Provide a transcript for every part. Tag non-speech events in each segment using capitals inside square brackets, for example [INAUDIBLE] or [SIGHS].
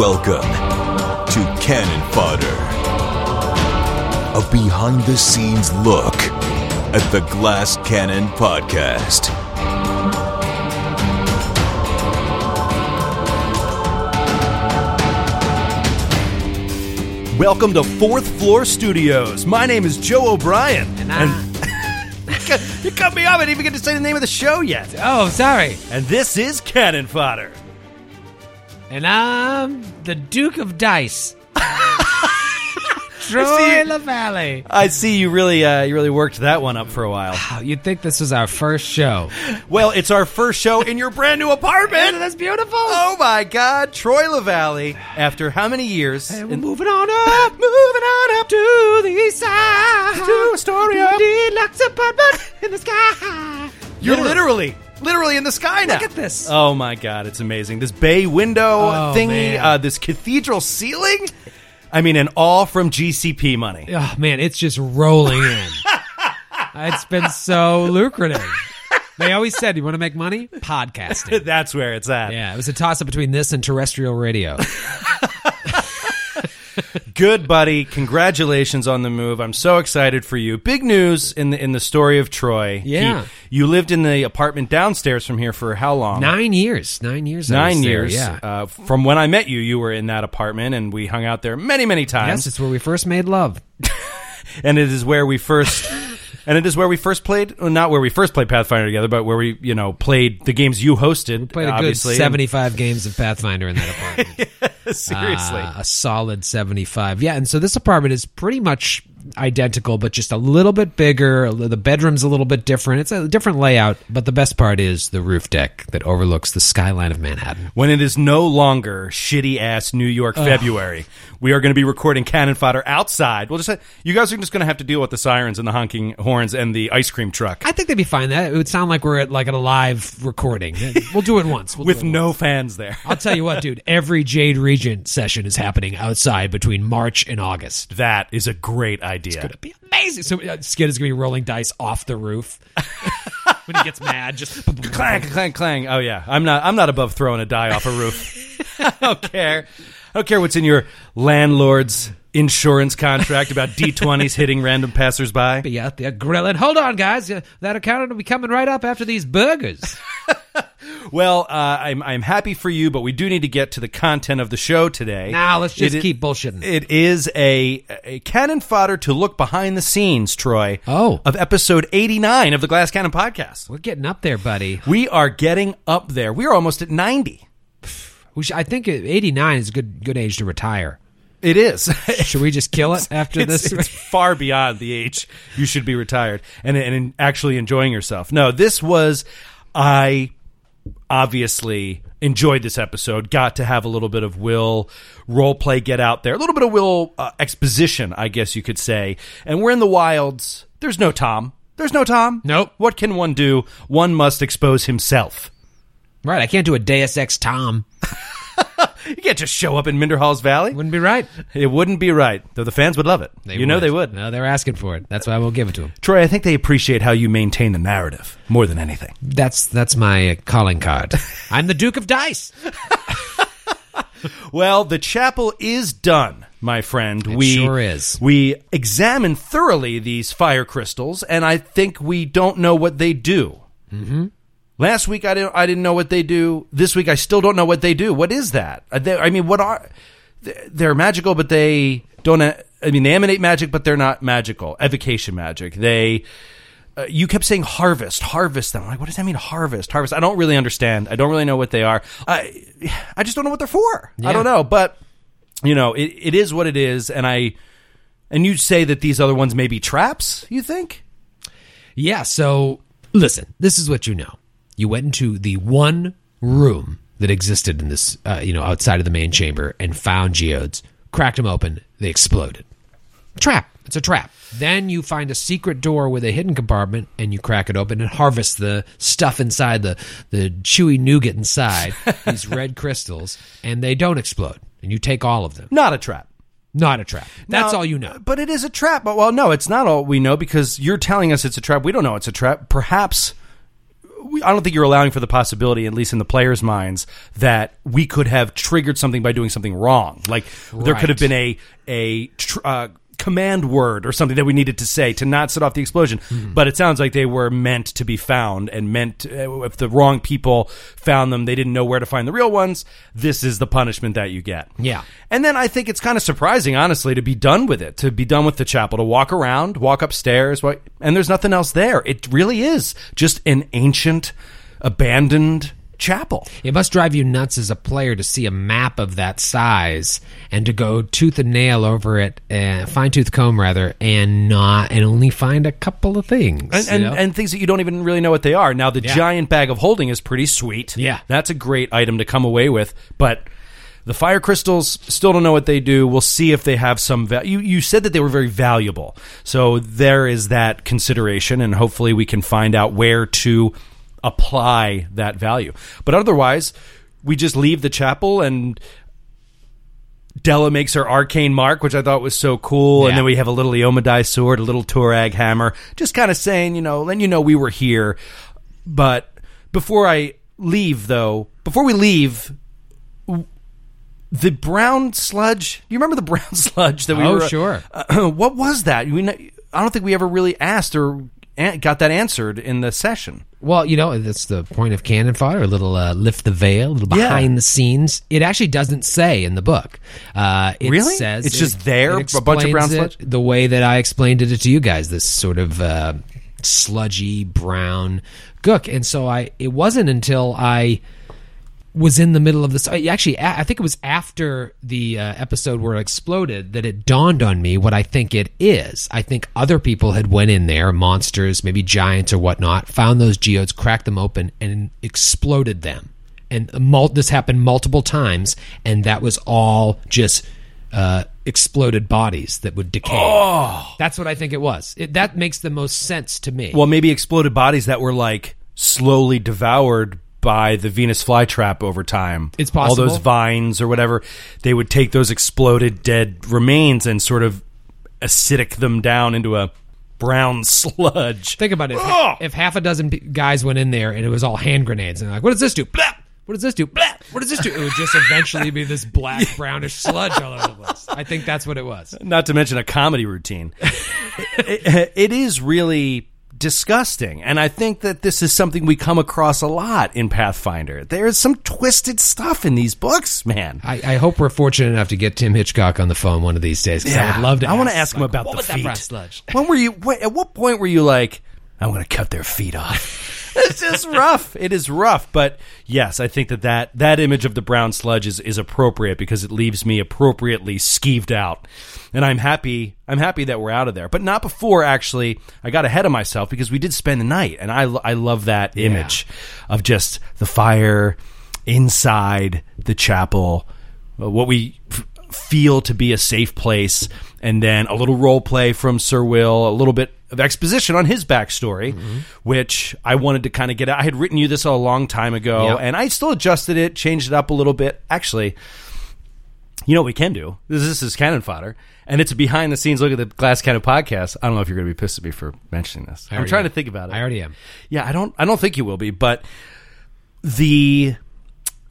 Welcome to Cannon Fodder, a behind the scenes look at the Glass Cannon Podcast. Welcome to Fourth Floor Studios. My name is Joe O'Brien. And I- [LAUGHS] you cut me off. I didn't even get to say the name of the show yet. Oh, sorry. And this is Cannon Fodder. And I'm the Duke of Dice. [LAUGHS] Troy see- Lavallee. I see you really, uh, you really worked that one up for a while. You'd think this was our first show. Well, it's our first show in your brand new apartment. That's beautiful. Oh my God, Troy Lavallee. After how many years? And we're in- moving on up, [LAUGHS] moving on up to the east side, To Astoria. deluxe apartment in the sky. You're literally, literally in the sky now. Look at this. Oh my God, it's amazing. This bay window Oh, thingy, man. uh, this cathedral ceiling. I mean, and all from GCP money. Oh man, it's just rolling in. [LAUGHS] it's been so lucrative. They always said, "You want to make money? Podcasting." [LAUGHS] That's where it's at. Yeah, it was a toss up between this and terrestrial radio. [LAUGHS] [LAUGHS] Good buddy. Congratulations on the move. I'm so excited for you. Big news in the in the story of Troy. Yeah. He- you lived in the apartment downstairs from here for how long? Nine years. Nine years. Nine was there, years. Yeah. Uh, from when I met you, you were in that apartment, and we hung out there many, many times. yes, it's where we first made love. [LAUGHS] and it is where we first. [LAUGHS] And it is where we first played, well, not where we first played Pathfinder together, but where we, you know, played the games you hosted. Played a obviously. good seventy-five games of Pathfinder in that [LAUGHS] apartment. Seriously. Uh, a solid seventy-five. Yeah, and so this apartment is pretty much identical, but just a little bit bigger. The bedroom's a little bit different. It's a different layout, but the best part is the roof deck that overlooks the skyline of Manhattan. when it is no longer shitty ass New York February, we are going to be recording cannon fodder outside. We'll just say, you guys are just going to have to deal with the sirens and the honking horns and the ice cream truck I think they'd be fine. That it would sound like we're at like at a live recording. [LAUGHS] We'll do it once We'll with it no fans there. I'll tell you what, dude. [LAUGHS] Every Jade Regent session is happening outside between March and August. That is a great idea. It'd be amazing. So uh, Skid is going to be rolling dice off the roof [LAUGHS] when he gets mad. Just clang, clang, clang. Oh yeah, I'm not. I'm not above throwing a die off a roof. [LAUGHS] I don't care. I don't care what's in your landlord's insurance contract about D20s hitting random passersby. be out there grilling. Hold on, guys. Uh, that accountant will be coming right up after these burgers. [LAUGHS] Well, uh, I'm I'm happy for you, but we do need to get to the content of the show today. now let's just It keep bullshitting. It is a, a cannon fodder to look behind the scenes, Troy. Oh. Of episode 89 of the Glass Cannon podcast. We're getting up there, buddy. We are getting up there. We are almost at 90. [SIGHS] We should, I think 89 is a good good age to retire. It is. [LAUGHS] Should we just kill it after it's, this? it's far beyond the age you should be retired and, and actually enjoying yourself. No, this was, I obviously enjoyed this episode. Got to have a little bit of Will role play get out there, a little bit of Will uh, exposition, I guess you could say. And we're in the wilds. There's no Tom. There's no Tom. Nope. What can one do? One must expose himself. right, I can't do a Deus Ex Tom. [LAUGHS] You can't just show up in Minderhal's Valley. Wouldn't be right. It wouldn't be right, though the fans would love it. you know they would. No, they're asking for it. That's why we'll give it to them. Troy, I think they appreciate how you maintain the narrative more than anything. That's that's my uh, calling card. [LAUGHS] I'm the Duke of Dice. [LAUGHS] Well, the chapel is done, my friend. we sure is. We examined thoroughly these fire crystals, and I think we don't know what they do. Mm-hmm. Last week I didn't. I didn't know what they do. This week I still don't know what they do. What is that? They- I mean, what are? They're magical, but they don't. I mean, they emanate magic, but they're not magical. Evocation magic. They. Uh, you kept saying harvest, harvest them. I'm like, what does that mean, harvest, harvest? I don't really understand. I don't really know what they are. I, I just don't know what they're for. I don't know, but you know, it, it is what it is. And I, and you say that these other ones may be traps. You think? Yeah, so listen, this is what you know. You went into the one room that existed in this, uh, you know, outside of the main chamber and found geodes, cracked them open, they exploded. Trap. It's a trap. Then you find a secret door with a hidden compartment and you crack it open and harvest the stuff inside the, the chewy nougat inside, [LAUGHS] these red crystals, and they don't explode. And you take all of them. Not a trap. Not a trap. That's Now, all you know. But it is a trap. But well, no, it's not all we know because you're telling us it's a trap. We don't know it's a trap. Perhaps I don't think you're allowing for the possibility, at least in the players' minds, that we could have triggered something by doing something wrong. Like there could have been a a tr- uh, command word or something that we needed to say to not set off the explosion. Hmm. But it sounds like they were meant to be found and meant uh, if the wrong people found them, they didn't know where to find the real ones. This is the punishment that you get. Yeah. And then I think it's kind of surprising, honestly, to be done with it, to be done with the chapel, to walk around, walk upstairs, and there's nothing else there. It really is just an ancient, abandoned chapel. It must drive you nuts as a player to see a map of that size and to go tooth and nail over it, uh, fine tooth comb rather, and not and only find a couple of things. And, you and, know? and things that you don't even really know what they are. Now, the Yeah. giant bag of holding is pretty sweet. Yeah. That's a great item to come away with. But the fire crystals still don't know what they do. We'll see if they have some value. You, you said that they were very valuable. So there is that consideration, and hopefully we can find out where to apply that value. But otherwise, we just leave the chapel and. Della makes her arcane mark, which I thought was so cool, and then we have a little Iomedae sword, a little Torag hammer, just kind of saying, you know, letting you know we were here. But before I leave, though, before we leave, the brown sludge. You remember the [LAUGHS] brown sludge that we Oh, were? sure. Uh, [CLEARS THROAT] what was that? We, I don't think we ever really asked or got that answered in the session. Well, you know, that's the point of cannon fodder, a little uh, lift the veil, a little Yeah. behind the scenes. It actually doesn't say in the book. Uh, it Really? says It's just there, it a bunch of brown sludge? it The way that I explained it to you guys, this sort of uh, sludgy brown gook. And so I, it wasn't until I was in the middle of this. Actually, I think it was after the uh, episode where it exploded that it dawned on me what I think it is. I think other people had went in there, monsters, maybe giants or whatnot, found those geodes, cracked them open, and exploded them. And mul- this happened multiple times, and that was all just uh, exploded bodies that would decay. That's what I think it was. It, that makes the most sense to me. Well, maybe exploded bodies that were like slowly devoured by the Venus flytrap over time. It's possible. All those vines or whatever, they would take those exploded dead remains and sort of acidic them down into a brown [LAUGHS] sludge. Think about it. If, Ugh! if half a dozen guys went in there and it was all hand grenades, and like, "What does this do?" Blah! What does this do? Blah! What does this do? It would just eventually be this black [LAUGHS] brownish sludge all over the place. I think that's what it was. Not to mention a comedy routine. [LAUGHS] it- it is really disgusting. And I think that this is something we come across a lot in Pathfinder. There's some twisted stuff in these books, man. I, I hope we're fortunate enough to get Tim Hitchcock on the phone one of these days because I would love to. I want to ask him about what the feet. that? When were you? What, at what point were you like, I'm going to cut their feet off? [LAUGHS] [LAUGHS] it's just rough. It is rough, but yes, I think that that, that image of the brown sludge is, is appropriate because it leaves me appropriately skeeved out, and I'm happy. I'm happy that we're out of there, but not before. Actually, I got ahead of myself because we did spend the night, and I I love that image of just the fire inside the chapel, uh, what we f- feel to be a safe place, and then a little role play from Sir Will, a little bit of exposition on his backstory, which I wanted to kind of get out. I had written you this a long time ago, Yep. and I still adjusted it, changed it up a little bit. Actually, you know what we can do? This, this is cannon fodder, and it's a behind the scenes look at the Glass Cannon podcast. I don't know if you're going to be pissed at me for mentioning this. I'm trying am. to think about it. I already am. Yeah, I don't. I don't think you will be. But the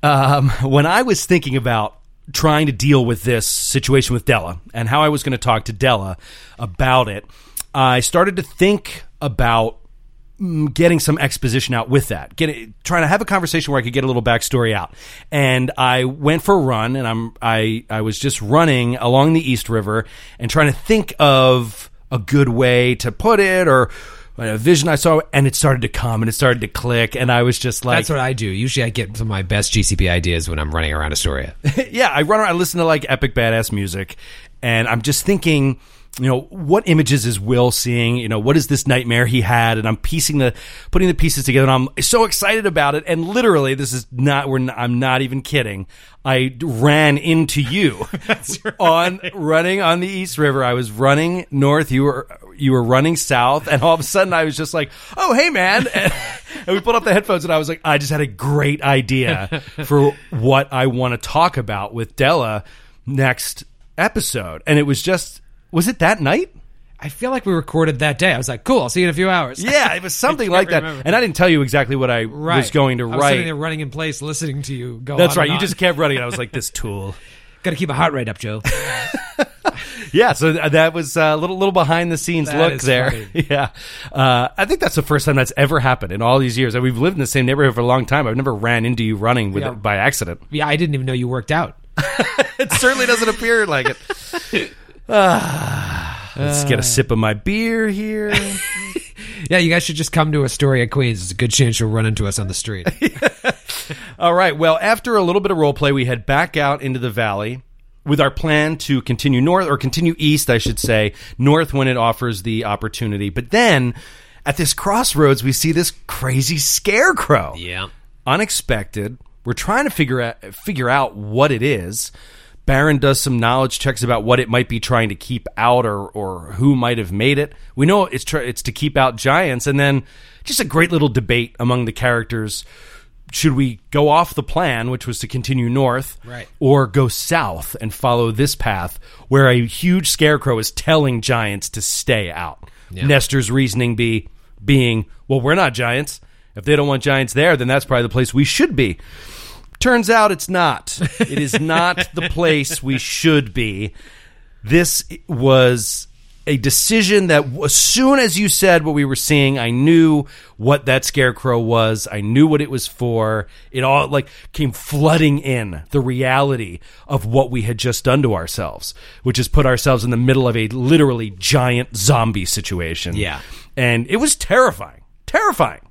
um, [LAUGHS] when I was thinking about trying to deal with this situation with Della and how I was going to talk to Della about it, I started to think about mm, getting some exposition out with that, trying to have a conversation where I could get a little backstory out. And I went for a run, and I'm I I was just running along the East River and trying to think of a good way to put it or a vision I saw, and it started to come and it started to click, and I was just like, That's what I do. Usually, I get some of my best GCP ideas when I'm running around Astoria. [LAUGHS] yeah, I run around, I listen to like epic badass music, and I'm just thinking, you know, what images is Will seeing? You know, what is this nightmare he had? And I'm piecing the, putting the pieces together, and I'm so excited about it. And literally, this is not, we're, n- I'm not even kidding. I ran into you [LAUGHS] [LAUGHS] on running on the East River. I was running north. You were you were running south, and all of a sudden I was just like, "Oh, hey, man!" [LAUGHS] And, and we pulled up the headphones, and I was like, "I just had a great idea for what I want to talk about with Della next episode." And it was just, was it that night? I feel like we recorded that day. I was like, cool. I'll see you in a few hours. Yeah, it was [LAUGHS] something like that. remember. And I didn't tell you exactly what I right. was going to I was sitting write. there running in place, listening to you go. That's right. You on. just kept running. I was like, this tool. [LAUGHS] got to keep a heart rate up, Joe. [LAUGHS] Yeah, so that was a little little behind the scenes That look there. funny. yeah, uh, I think that's the first time that's ever happened in all these years. And we've lived in the same neighborhood for a long time. I've never ran into you running with Yeah. it by accident. yeah, I didn't even know you worked out. It certainly doesn't appear like it. Ah, let's get a sip of my beer here. [LAUGHS] Yeah, you guys should just come to Astoria, Queens. It's a good chance you'll run into us on the street. [LAUGHS] All right. Well, after a little bit of role play, we head back out into the valley with our plan to continue north or continue east, I should say, north when it offers the opportunity. But then at this crossroads, we see this crazy scarecrow. yeah. Unexpected. We're trying to figure out figure out what it is. Baron does some knowledge checks about what it might be trying to keep out or or who might have made it. We know it's tr- it's to keep out giants and then just a great little debate among the characters should we go off the plan, which was to continue north, Right. or go south and follow this path where a huge scarecrow is telling giants to stay out? Yeah. Nestor's reasoning be being, well, we're not giants. If they don't want giants there, then that's probably the place we should be. Turns out it's not. It is not [LAUGHS] the place we should be. This was a decision that as soon as you said what we were seeing, I knew what that scarecrow was. I knew what it was for. It all like came flooding in the reality of what we had just done to ourselves, which is put ourselves in the middle of a literally giant zombie situation. Yeah. And it was terrifying. Terrifying.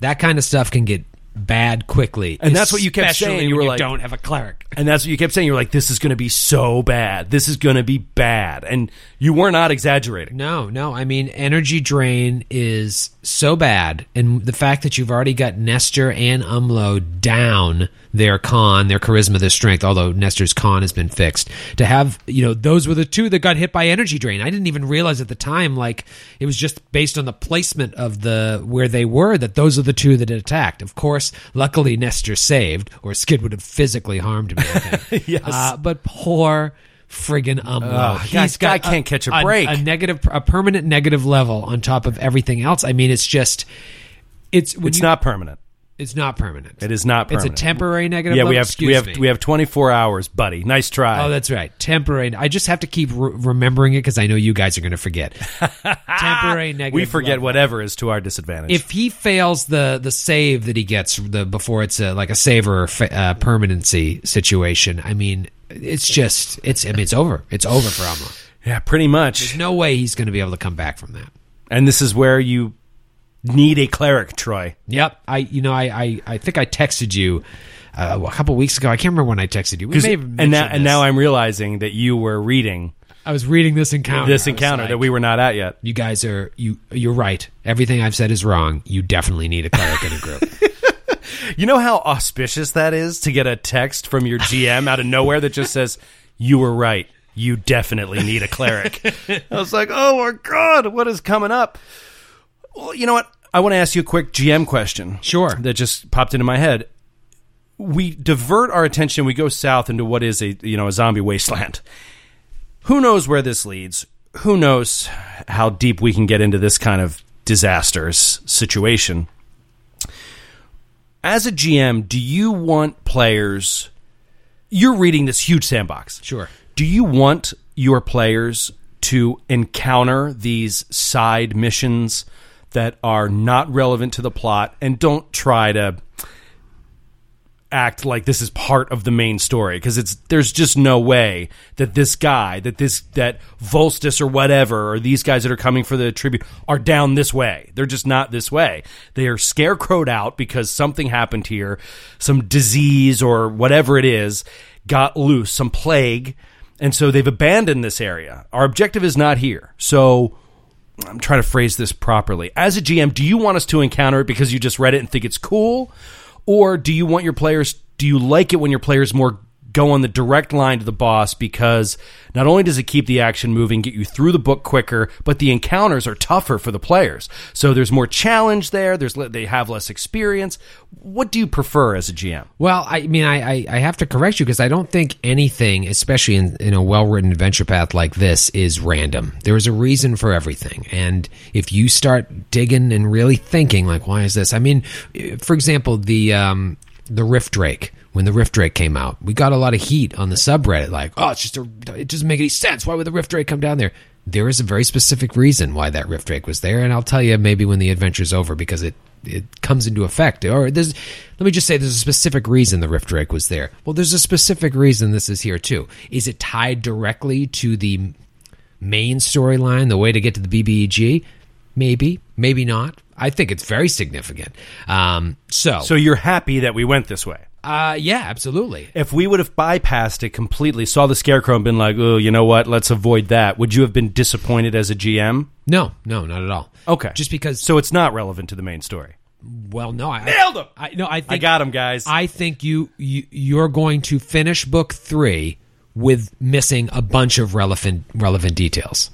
That kind of stuff can get bad quickly. And that's what you kept especially saying. You when were like- don't have a cleric. And that's what you kept saying. You were like, this is going to be so bad. This is going to be bad. And you were not exaggerating. No, no. I mean, energy drain is so bad, and the fact that you've already got Nestor and Umlo down their con, their charisma, their strength. Although Nestor's con has been fixed, to have you know those were the two that got hit by energy drain. I didn't even realize at the time, like it was just based on the placement of the where they were that those are the two that attacked. Of course, luckily Nestor saved, or Skid would have physically harmed me. [LAUGHS] Yes. Uh, but poor. Friggin' Umlo. Ugh, uh, guy- guy can't catch a break. A negative, a permanent negative level on top of everything else. I mean, it's just, it's It's you- not permanent. It's not permanent. It is not permanent. It's a temporary negative. Yeah, level? we have Excuse we have me. we have 24 hours, buddy. Nice try. Oh, that's right. Temporary. I just have to keep re- remembering it because I know you guys are going to forget. [LAUGHS] temporary negative. we forget level. whatever is to our disadvantage. If he fails the the save that he gets the before it's a, like a save or fa- uh, permanency situation, I mean, it's just it's I mean it's over. It's over for Umlo. yeah, pretty much. There's no way he's going to be able to come back from that. And this is where you need a cleric, Troy. Yep. I you know I I, I think I texted you uh, a couple weeks ago. I can't remember when I texted you. We may have and now and this. now I'm realizing that you were reading I was reading this encounter. this encounter like, that we were not at yet. You guys are you. You're right. Everything I've said is wrong. You definitely need a cleric in a group. [LAUGHS] You know how auspicious that is to get a text from your GM out of nowhere that just says, "You were right. You definitely need a cleric." [LAUGHS] I was like, "Oh my god, what is coming up?" Well, you know what? I want to ask you a quick GM question. Sure. That just popped into my head. We divert our attention. We go south into what is a you know a zombie wasteland. Who knows where this leads? Who knows how deep we can get into this kind of disasters situation? as a GM, do you want players? You're reading this huge sandbox. Sure. Do you want your players to encounter these side missions that are not relevant to the plot and don't try to act like this is part of the main story. Because it's there's just no way that this guy that this that Volstis or whatever or these guys that are coming for the tribute are down this way. They're just not this way. They are scarecrowed out because something happened here. Some disease or whatever it is got loose some plague. And so they've abandoned this area. Our objective is not here. So I'm trying to phrase this properly. As a GM, do you want us to encounter it because you just read it and think it's cool? Or do you want your players, do you like it when your players more go on the direct line to the boss because not only does it keep the action moving, get you through the book quicker, but the encounters are tougher for the players. So there's more challenge there. There's they have less experience. What do you prefer as a GM? Well, I mean, I, I, have to correct you because I don't think anything, especially in, in a well written adventure path like this, is random. There is a reason for everything. And if you start digging and really thinking, like, why is this? I mean, for example, the, um, the Rift Drake. When the Rift Drake came out, we got a lot of heat on the subreddit, like, oh, it's just a, it doesn't make any sense. Why would the Rift Drake come down there? There is a very specific reason why that Rift Drake was there, and I'll tell you maybe when the adventure's over because it it comes into effect. Or there's, let me just say, there's a specific reason the Rift Drake was there. Well, there's a specific reason this is here too. Is it tied directly to the main storyline, the way to get to the BBEG? Maybe, maybe not. I think it's very significant. Um, so, So you're happy that we went this way. Uh, yeah, absolutely. If we would have bypassed it completely, saw the scarecrow and been like, "Oh, you know what? Let's avoid that." Would you have been disappointed as a GM? No, no, not at all. Okay, Just because. so it's not relevant to the main story. well, no, I Nailed him! I no, I think I got him, guys. I think you, you you're going to finish book three with missing a bunch of relevant relevant details.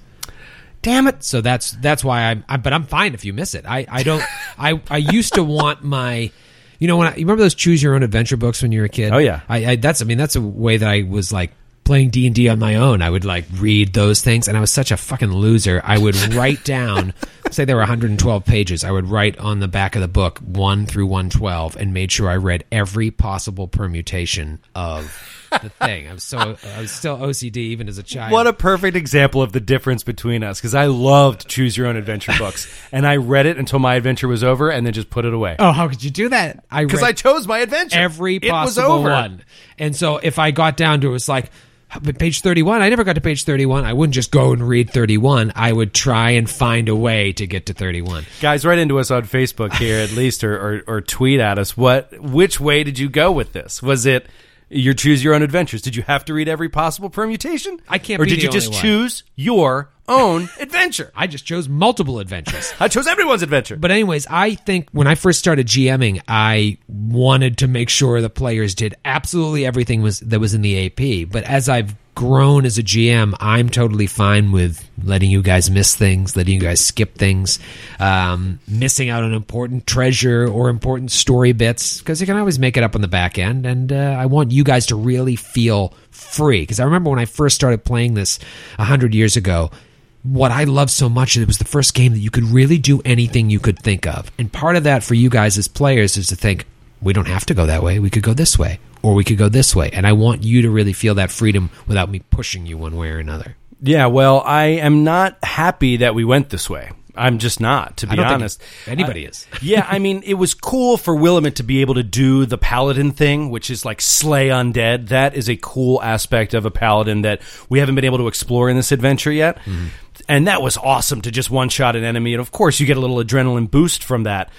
Damn it! So that's that's why I'm. I, but I'm fine if you miss it. I I don't. I I used to want my. You know when I, you remember those choose your own adventure books when you were a kid? Oh, yeah. I, I that's I mean that's a way that I was like playing D and D on my own. I would like read those things, and I was such a fucking loser. I would [LAUGHS] write down. Say there were 112 pages. I would write on the back of the book one through 112, and made sure I read every possible permutation of the thing. I'm so I was still OCD even as a child. What a perfect example of the difference between us because I loved choose your own adventure books [LAUGHS] and I read it until my adventure was over and then just put it away oh, how could you do that? I because I chose my adventure. every it was possible over. one. And so if I got down to it was like but page 31, I never got to page 31. I wouldn't just go and read 31. I would try and find a way to get to 31. Guys, write into us on Facebook here at least, or, or or tweet at us. What which way did you go with this? Was it your choose your own adventures? Did you have to read every possible permutation? I can't Or did you just one. choose your own [LAUGHS] adventure? I just chose multiple adventures. [LAUGHS] I chose everyone's adventure. But anyways, I think when I first started GMing, I wanted to make sure the players did absolutely everything was that was in the AP. But as I've grown as a GM, I'm totally fine with letting you guys miss things, letting you guys skip things, um, missing out on important treasure or important story bits because you can always make it up on the back end. And uh, I want you guys to really feel free because I remember when I first started playing this hundred years ago what I love so much it was the first game that you could really do anything you could think of. And part of that for you guys as players is to think, we don't have to go that way. We could go this way, or we could go this way. And I want you to really feel that freedom without me pushing you one way or another. yeah, well, I am not happy that we went this way. I'm just not, to be honest. anybody is. [LAUGHS] yeah, I mean, it was cool for Willamette to be able to do the paladin thing, which is like slay undead. That is a cool aspect of a paladin that we haven't been able to explore in this adventure yet. Mm-hmm. And that was awesome to just one shot an enemy. And of course, you get a little adrenaline boost from that.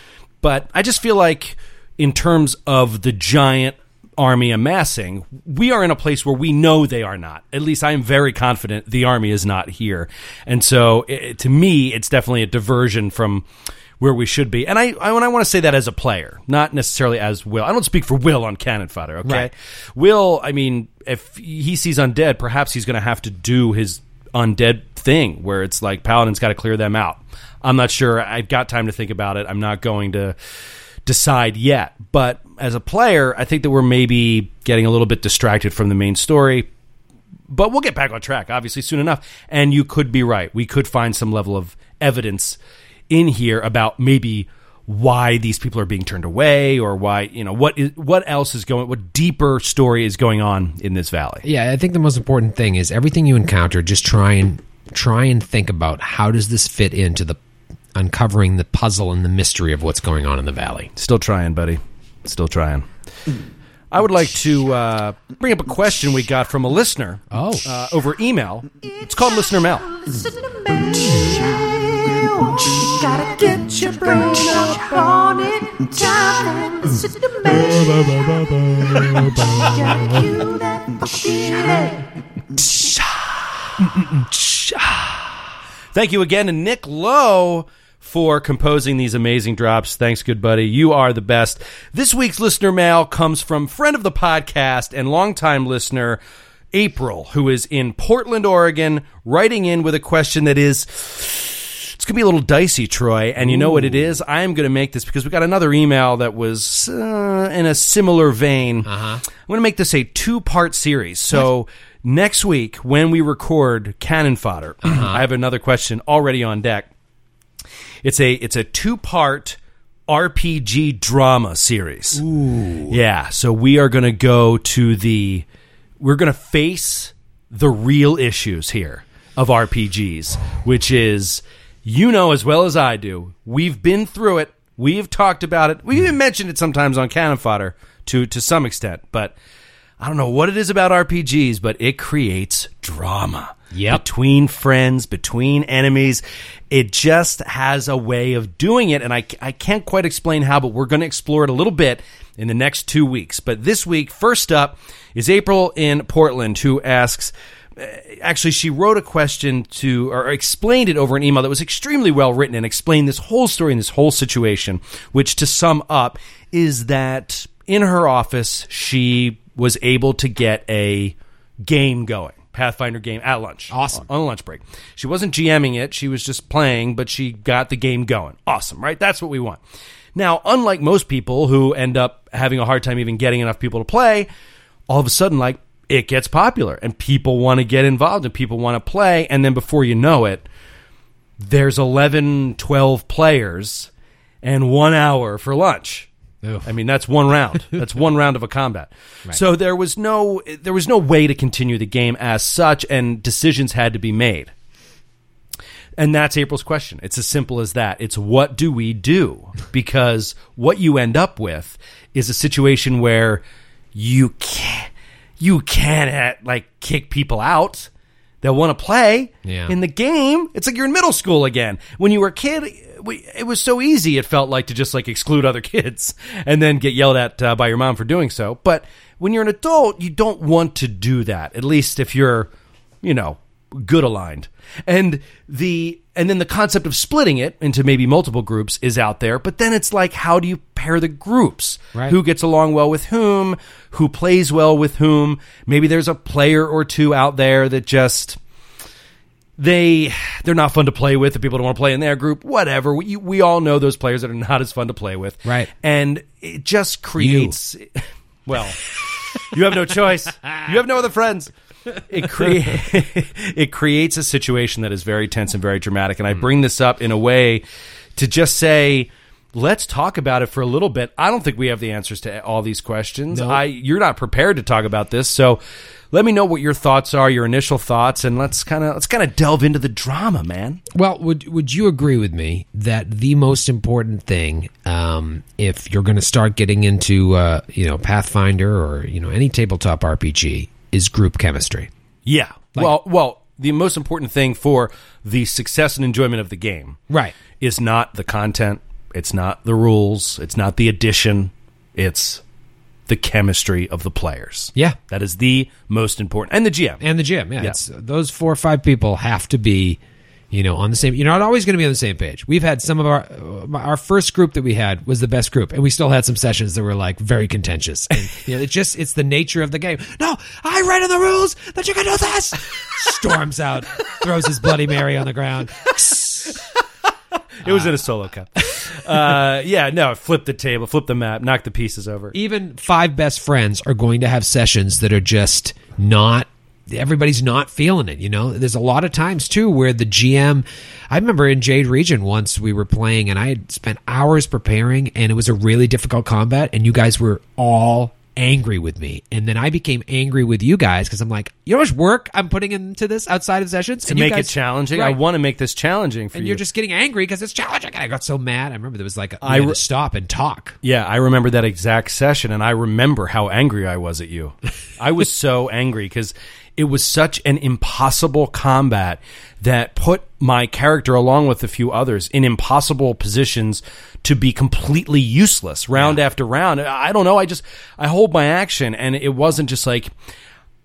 But I just feel like, in terms of the giant army amassing, we are in a place where we know they are not. At least I am very confident the army is not here. And so, it, to me, it's definitely a diversion from where we should be. And I, I, and I want to say that as a player, not necessarily as Will. I don't speak for Will on Cannon Fodder, okay? Right. Will, I mean, if he sees undead, perhaps he's going to have to do his undead thing where it's like Paladin's got to clear them out. I'm not sure. I've got time to think about it. I'm not going to decide yet. But as a player, I think that we're maybe getting a little bit distracted from the main story. But we'll get back on track, obviously, soon enough. And you could be right. We could find some level of evidence in here about maybe why these people are being turned away or why, you know, what is what else is going what deeper story is going on in this valley. Yeah, I think the most important thing is everything you encounter, just try and try and think about how does this fit into the uncovering the puzzle and the mystery of what's going on in the valley. Still trying, buddy. Still trying. I would like to uh, bring up a question we got from a listener Oh. uh, over email. It's called Listener Mail. Listen to me. You gotta get your brain up on it. Time and listen to me. Gotta cue that fucking. Thank you again to Nick Lowe for composing these amazing drops. Thanks, good buddy. You are the best. This week's listener mail comes from friend of the podcast and longtime listener, April, who is in Portland, Oregon, writing in with a question that is. It's going to be a little dicey, Troy. And you know what it is? I am going to make this because we got another email that was uh, in a similar vein. Uh-huh. I'm going to make this a two part series. So next week, when we record Cannon Fodder, I have another question already on deck. It's a it's a two part RPG drama series. Ooh. Yeah. So we are going to go to the we're going to face the real issues here of RPGs, which is you know as well as I do. We've been through it. We've talked about it. We even mentioned it sometimes on Cannon Fodder to to some extent, but I don't know what it is about RPGs, but it creates drama. Yep. Between friends, between enemies. It just has a way of doing it, and I, I can't quite explain how, but we're going to explore it a little bit in the next two weeks. But this week, first up, is April in Portland, who asks uh, actually she wrote a question to or explained it over an email that was extremely well written and explained this whole story and this whole situation which to sum up is that in her office she was able to get a game going pathfinder game at lunch. Awesome. on a lunch break. She wasn't gming it. She was just playing but she got the game going. Awesome right? That's what we want. Now unlike most people who end up having a hard time even getting enough people to play all of a sudden like it gets popular and people want to get involved and people want to play. And then before you know it there's 11 12 players and 1 hour for lunch Oof. I mean that's one round. [LAUGHS] That's one round of a combat. So there was no there was no way to continue the game as such and decisions had to be made. And that's April's question. It's as simple as that. It's what do we do? Because what you end up with is a situation where you can't you can't uh, like kick people out that want to play Yeah. in the game. It's like you're in middle school again. When you were a kid, we, it was so easy. It felt like to just like exclude other [LAUGHS] kids and then get yelled at uh, by your mom for doing so. But when you're an adult, you don't want to do that. At least if you're, you know, good aligned. And the and then the concept of splitting it into maybe multiple groups is out there, but then it's like how do you pair the groups? Right. Who gets along well with whom? Who plays well with whom? Maybe there's a player or two out there that just they they're not fun to play with. The people don't want to play in their group. Whatever. We we all know those players that are not as fun to play with. Right. And it just creates. Well, you have no choice. You have no other friends. It create [LAUGHS] it creates a situation that is very tense and very dramatic. And I hmm. bring this up in a way to just say. Let's talk about it for a little bit. I don't think we have the answers to all these questions. No. I you're not prepared to talk about this, so let me know what your thoughts are, your initial thoughts, and let's kind of let's kind of delve into the drama, man. Well, would would you agree with me that the most important thing, um, if you're going to start getting into, uh, you know, Pathfinder or you know any tabletop RPG, is group chemistry? Yeah. well, well, the most important thing for the success and enjoyment of the game, Right. is not the content, it's not the rules, it's not the addition, it's the chemistry of the players. Yeah. That is the most important, and the GM. And the GM. yeah, Yeah. It's, those four or five people have to be, you know, on the same. You're not always going to be on the same page. We've had some of our uh, our first group that we had was the best group, and we still had some sessions that were like very contentious. And, [LAUGHS] you know, it's just it's the nature of the game. No, I read in the rules that you can do this. [LAUGHS] Storms out, throws his bloody mary on the ground. it was in a solo cup. Uh, yeah, no, flip the table, flip the map, knock the pieces over. even five best friends are going to have sessions that are just not everybody's not feeling it you know there's a lot of times too where the gm i remember in Jade Regent once we were playing and i had spent hours preparing and it was a really difficult combat and you guys were all angry with me. And then i became angry with you guys because i'm like you know how much work i'm putting into this outside of sessions? To And make guys- it challenging, I want to make this challenging for and you. And you're just getting angry because it's challenging. And i got so mad. I remember there was like a, I re- to stop and talk. Yeah, I remember that exact session, and I remember how angry I was at you. I was so angry because it was such an impossible combat that put my character, along with a few others, in impossible positions to be completely useless round after round. I don't know. I just I hold my action, and it wasn't just like.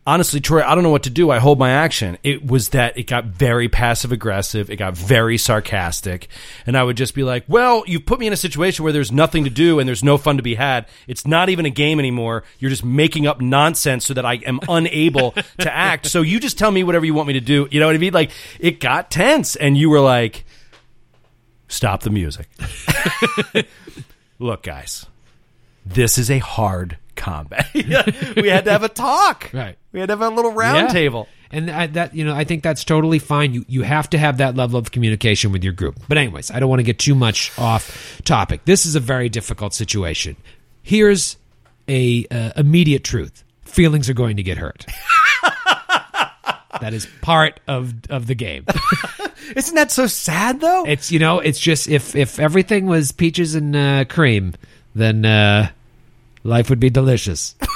Honestly, Troy, I don't know what to do. I hold my action. It was that it got very passive aggressive. It got very sarcastic. And I would just be like, well, you've put me in a situation where there's nothing to do and there's no fun to be had. It's not even a game anymore. You're just making up nonsense so that I am unable [LAUGHS] to act. So you just tell me whatever you want me to do. You know what I mean? Like, it got tense. And you were like, stop the music. [LAUGHS] Look, guys, this is a hard combat. [LAUGHS] we had to have a talk. [LAUGHS] Right. We had to have a little round Yeah. table. And I, that you know, I think that's totally fine. You you have to have that level of communication with your group. But anyways, I don't want to get too much off topic. This is a very difficult situation. Here's a uh, immediate truth: feelings are going to get hurt. [LAUGHS] that is part of of the game. Isn't that so sad, though? It's you know, it's just if if everything was peaches and uh, cream, then uh, life would be delicious. [LAUGHS]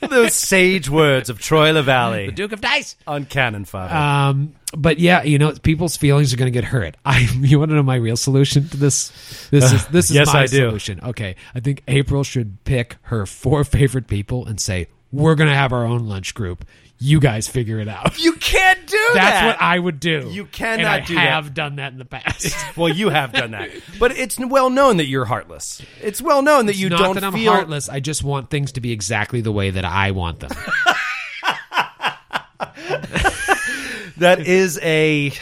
Those sage words of Troy Lavallee The Duke of Dice. on Cannon Fodder. Um, but yeah, you know, people's feelings are going to get hurt. [LAUGHS] I, you want to know my real solution to this? This is this is Yes, my I do. solution. Okay, I think April should pick her four favorite people and say we're going to have our own lunch group. You guys figure it out. you can't do [LAUGHS] That's that. what I would do. You cannot and I do that. I have done that in the past. well, you have done that, but it's well known that you're heartless. It's well known that you Not don't that I'm feel. heartless. I just want things to be exactly the way that I want them. [LAUGHS] That is a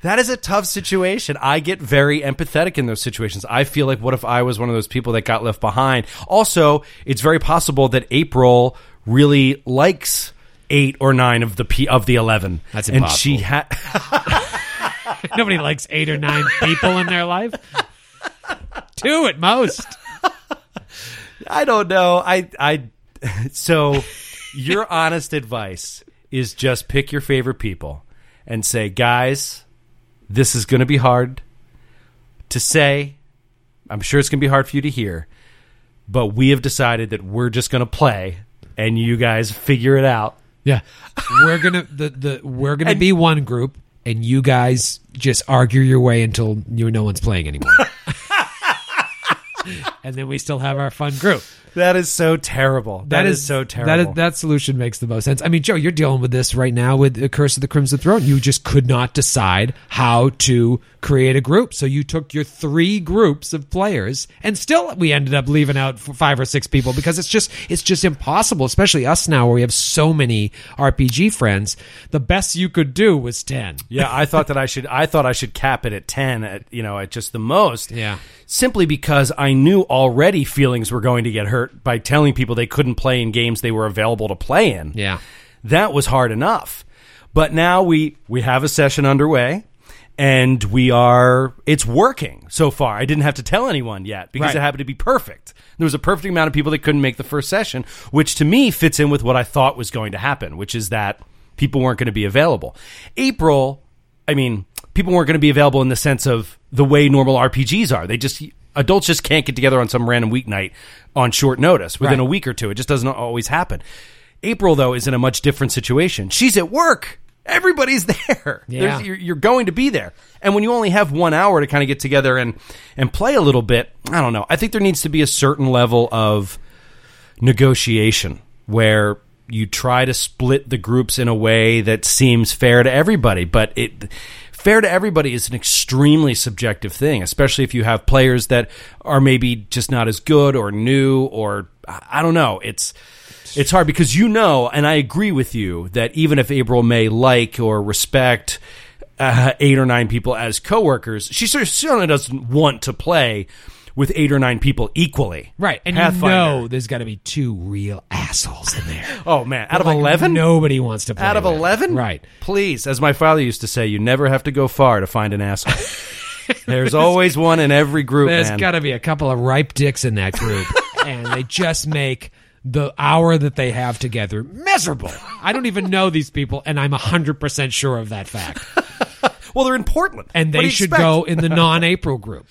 that is a tough situation. I get very empathetic in those situations. I feel like what if I was one of those people that got left behind? Also, it's very possible that April really likes eight or nine of the P of the eleven. That's and she impossible. had [LAUGHS] Nobody likes eight or nine people in their life. Two at most. I don't know. I I so your honest advice is just pick your favorite people and say, guys, this is going to be hard to say. I'm sure it's going to be hard for you to hear, but we have decided that we're just going to play, and you guys figure it out. Yeah, [LAUGHS] we're gonna the the we're gonna be one group, and you guys just argue your way until you no one's playing anymore. [LAUGHS] [LAUGHS] and then we still have our fun group. That is so terrible. That is, so terrible. That is, that solution makes the most sense. I mean, Joe, you're dealing with this right now with the Curse of the Crimson Throne. You just could not decide how to create a group, so you took your three groups of players, and still we ended up leaving out five or six people because it's just it's just impossible. Especially us now, where we have so many RPG friends. The best you could do was ten. Yeah, I thought that I should. I thought I should cap it at ten. At you know, at just the most. Yeah. Simply because I knew already feelings were going to get hurt by telling people they couldn't play in games they were available to play in. Yeah. that was hard enough. But now we we have a session underway. And we are, it's working so far. I didn't have to tell anyone yet because Right. it happened to be perfect. There was a perfect amount of people that couldn't make the first session, which to me fits in with what I thought was going to happen, which is that people weren't going to be available. April, I mean, people weren't going to be available in the sense of the way normal RPGs are. They just, adults just can't get together on some random weeknight on short notice within Right. a week or two. It just doesn't always happen. April, though, is in a much different situation. She's at work. Everybody's [LAUGHS] there. Yeah. You're, you're going to be there. And when you only have one hour to kind of get together and, and play a little bit, I don't know. I think there needs to be a certain level of negotiation where you try to split the groups in a way that seems fair to everybody. But it fair to everybody is an extremely subjective thing, especially if you have players that are maybe just not as good or new or I don't know. It's it's hard because you know, and I agree with you that even if April may like or respect uh, eight or nine people as coworkers, she cer- certainly doesn't want to play with eight or nine people equally. Right. And you know there's got to be two real assholes in there. [LAUGHS] Oh man, out of Like, eleven, Nobody wants to play out of with. eleven, Right. Please, as my father used to say, you never have to go far to find an asshole. [LAUGHS] There's always one in every group, There's got to be a couple of ripe dicks in that group, [LAUGHS] and they just make the hour that they have together miserable. I don't even know these people, and I'm hundred percent sure of that fact. well, they're in Portland, And they should expect? go in the non-April group.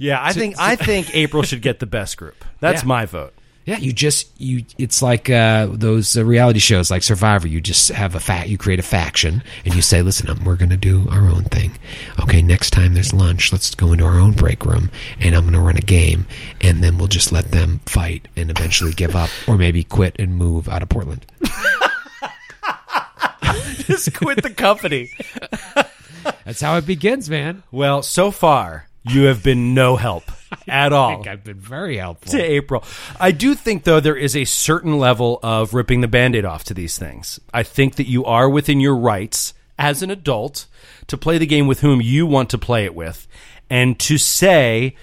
Yeah, I think I think April should get the best group. That's Yeah. my vote. Yeah, you just you. It's like uh, those uh, reality shows, like Survivor. You just have a fact. You create a faction, and you say, "Listen, um, we're going to do our own thing. Okay, next time there's lunch, let's go into our own break room, and I'm going to run a game, and then we'll just let them fight and eventually give up, or maybe quit and move out of Portland." [LAUGHS] Just quit the company. That's how it begins, man. well, so far you have been no help [LAUGHS] at all. I think I've been very helpful. to April. I do think, though, there is a certain level of ripping the band aid off to these things. I think that you are within your rights as an adult to play the game with whom you want to play it with and to say,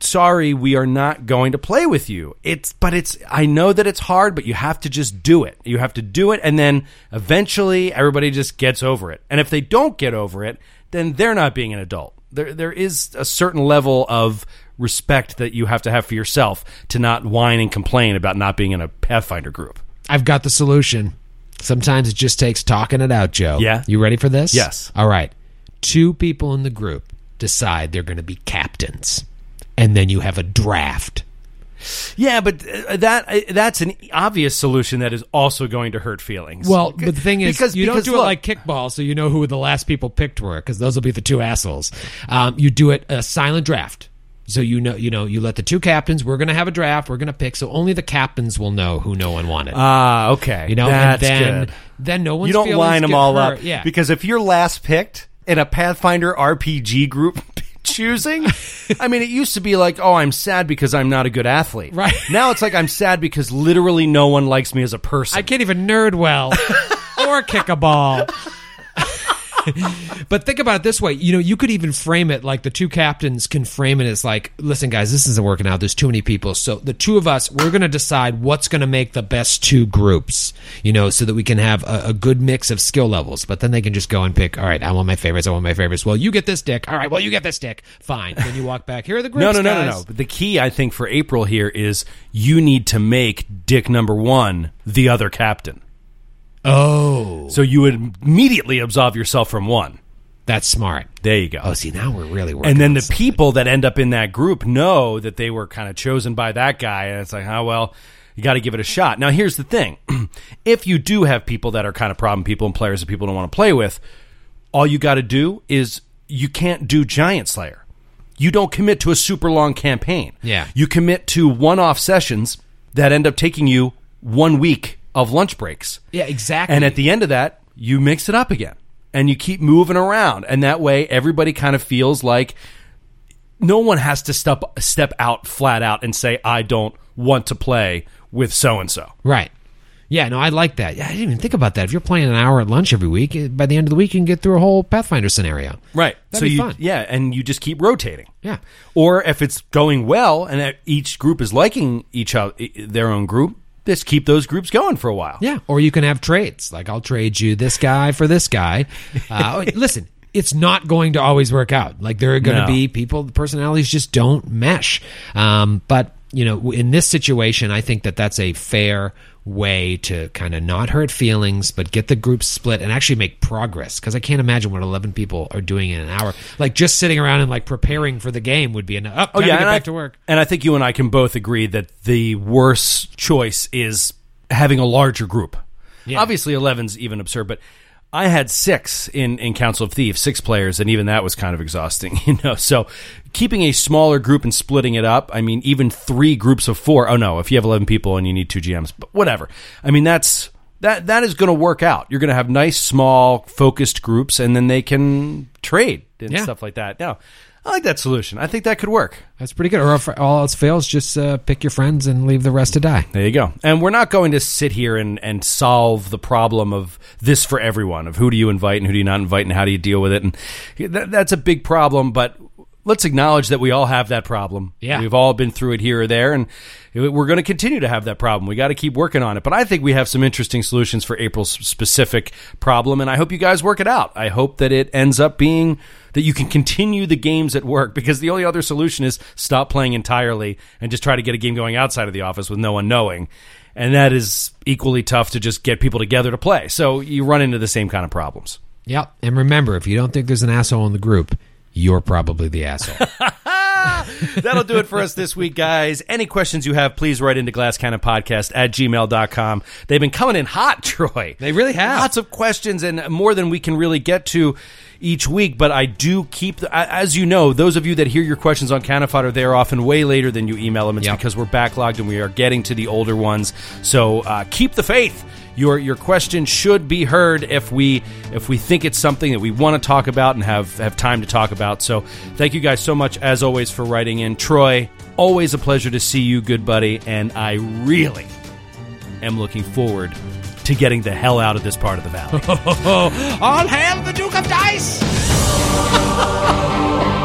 sorry, we are not going to play with you. It's, but it's, I know that it's hard, but you have to just do it. You have to do it. And then eventually everybody just gets over it. And if they don't get over it, then they're not being an adult. There, there is a certain level of respect that you have to have for yourself to not whine and complain about not being in a Pathfinder group. I've got the solution. Sometimes it just takes talking it out, Joe. Yeah. You ready for this? Yes. All right. Two people in the group decide they're going to be captains, and then you have a draft. Yeah, but uh, that uh, that's an obvious solution that is also going to hurt feelings. Well, but the thing is, Because- you don't do look- it like kickball, so you know who the last people picked were, because those will be the two assholes. Um, you do it a silent draft. So you know, you know, you let the two captains. We're going to have a draft. We're going to pick. So only the captains will know who no one wanted. ah, okay, you know, that's and then good. then no one's you don't line them all hurt. up. Yeah, Because if you're last picked in a Pathfinder RPG group [LAUGHS] choosing, I mean, it used to be like, oh, I'm sad because I'm not a good athlete. Right. Now it's like I'm sad because literally no one likes me as a person. I can't even nerd well [LAUGHS] or kick a ball. [LAUGHS] but think about it this way. You know you could even frame it like the two captains can frame it as like listen guys this isn't working out. There's too many people. So the two of us we're going to decide what's going to make the best two groups you know so that we can have a, a good mix of skill levels. But then they can just go and pick all right i want my favorites i want my favorites. Well you get this dick. All right well you get this dick. Fine. Then you walk back. Here are the groups no, no, no, no, no. But the key, I think, for April here is you need to make Dick number one the other captain. Oh So you would immediately absolve yourself from one. that's smart There you go. oh see now we're really working and then on the something. people that end up in that group know that they were kind of chosen by that guy, and it's like, oh well, you got to give it a shot. Now, here's the thing: [CLEARS THROAT] if you do have people that are kind of problem people and players that people don't want to play with, all you got to do is you can't do Giantslayer. You don't commit to a super long campaign. Yeah. you commit to one-off sessions that end up taking you one week of lunch breaks. yeah exactly And at the end of that, you mix it up again and you keep moving around. And that way, everybody kind of feels like no one has to step, step out flat out and say, I don't want to play with so and so. Right. Yeah, no, I like that. Yeah, I didn't even think about that. If you're playing an hour at lunch every week, eh, by the end of the week, you can get through a whole Pathfinder scenario. Right. That'd so be you, fun. yeah, and you just keep rotating. Yeah. Or if it's going well and each group is liking each other, their own group, just keep those groups going for a while. Yeah. Or you can have trades. Like, I'll trade you this guy for this guy. [LAUGHS] Uh, listen, it's not going to always work out. Like, there are going to No. be people, the personalities just don't mesh. Um, but, you know, in this situation, I think that that's a fair way to kind of not hurt feelings, but get the group split and actually make progress. Because I can't imagine what 11 people are doing in an hour. Like, just sitting around and, like, preparing for the game would be enough. Oh, oh time to get and back I, to work. And I think you and I can both agree that the worst choice is having a larger group. Yeah. Obviously, 11's even absurd, but I had six in, in Council of Thieves, six players, and even that was kind of exhausting, [LAUGHS] you know. So keeping a smaller group and splitting it up, I mean, even three groups of four. Oh no, if you have 11 people and you need two GMs, but whatever. I mean, that's that that is going to work out. You're going to have nice, small, focused groups, and then they can trade and Yeah. stuff like that. No, I like that solution. I think that could work. That's pretty good. Or if all else fails, just uh, pick your friends and leave the rest to die. There you go. And we're not going to sit here and, and solve the problem of this for everyone, of who do you invite and who do you not invite and how do you deal with it. And that, that's a big problem, but let's acknowledge that we all have that problem. Yeah. We've all been through it here or there, and we're going to continue to have that problem. We got to keep working on it. But I think we have some interesting solutions for April's specific problem, and I hope you guys work it out. I hope that it ends up being that you can continue the games at work because the only other solution is stop playing entirely and just try to get a game going outside of the office with no one knowing. And that is equally tough to just get people together to play. So you run into the same kind of problems. Yep. And remember, if you don't think there's an asshole in the group, you're probably the asshole. [LAUGHS] [LAUGHS] That'll do it for us this week, guys. Any questions you have, please write into glasscannonpodcast at gmail.com. They've been coming in hot, [LAUGHS] Troy. They really have. Lots of questions and more than we can really get to each week, but I do keep, the, as you know, those of you that hear your questions on they are often way later than you email them. It's Yep. because we're backlogged and we are getting to the older ones. So uh, keep the faith. Your your question should be heard if we if we think it's something that we want to talk about and have have time to talk about. So thank you guys so much as always for writing in. Troy, always a pleasure to see you, good buddy, and I really am looking forward to getting the hell out of this part of the valley. [LAUGHS] All hail the Duke of Dice! [LAUGHS]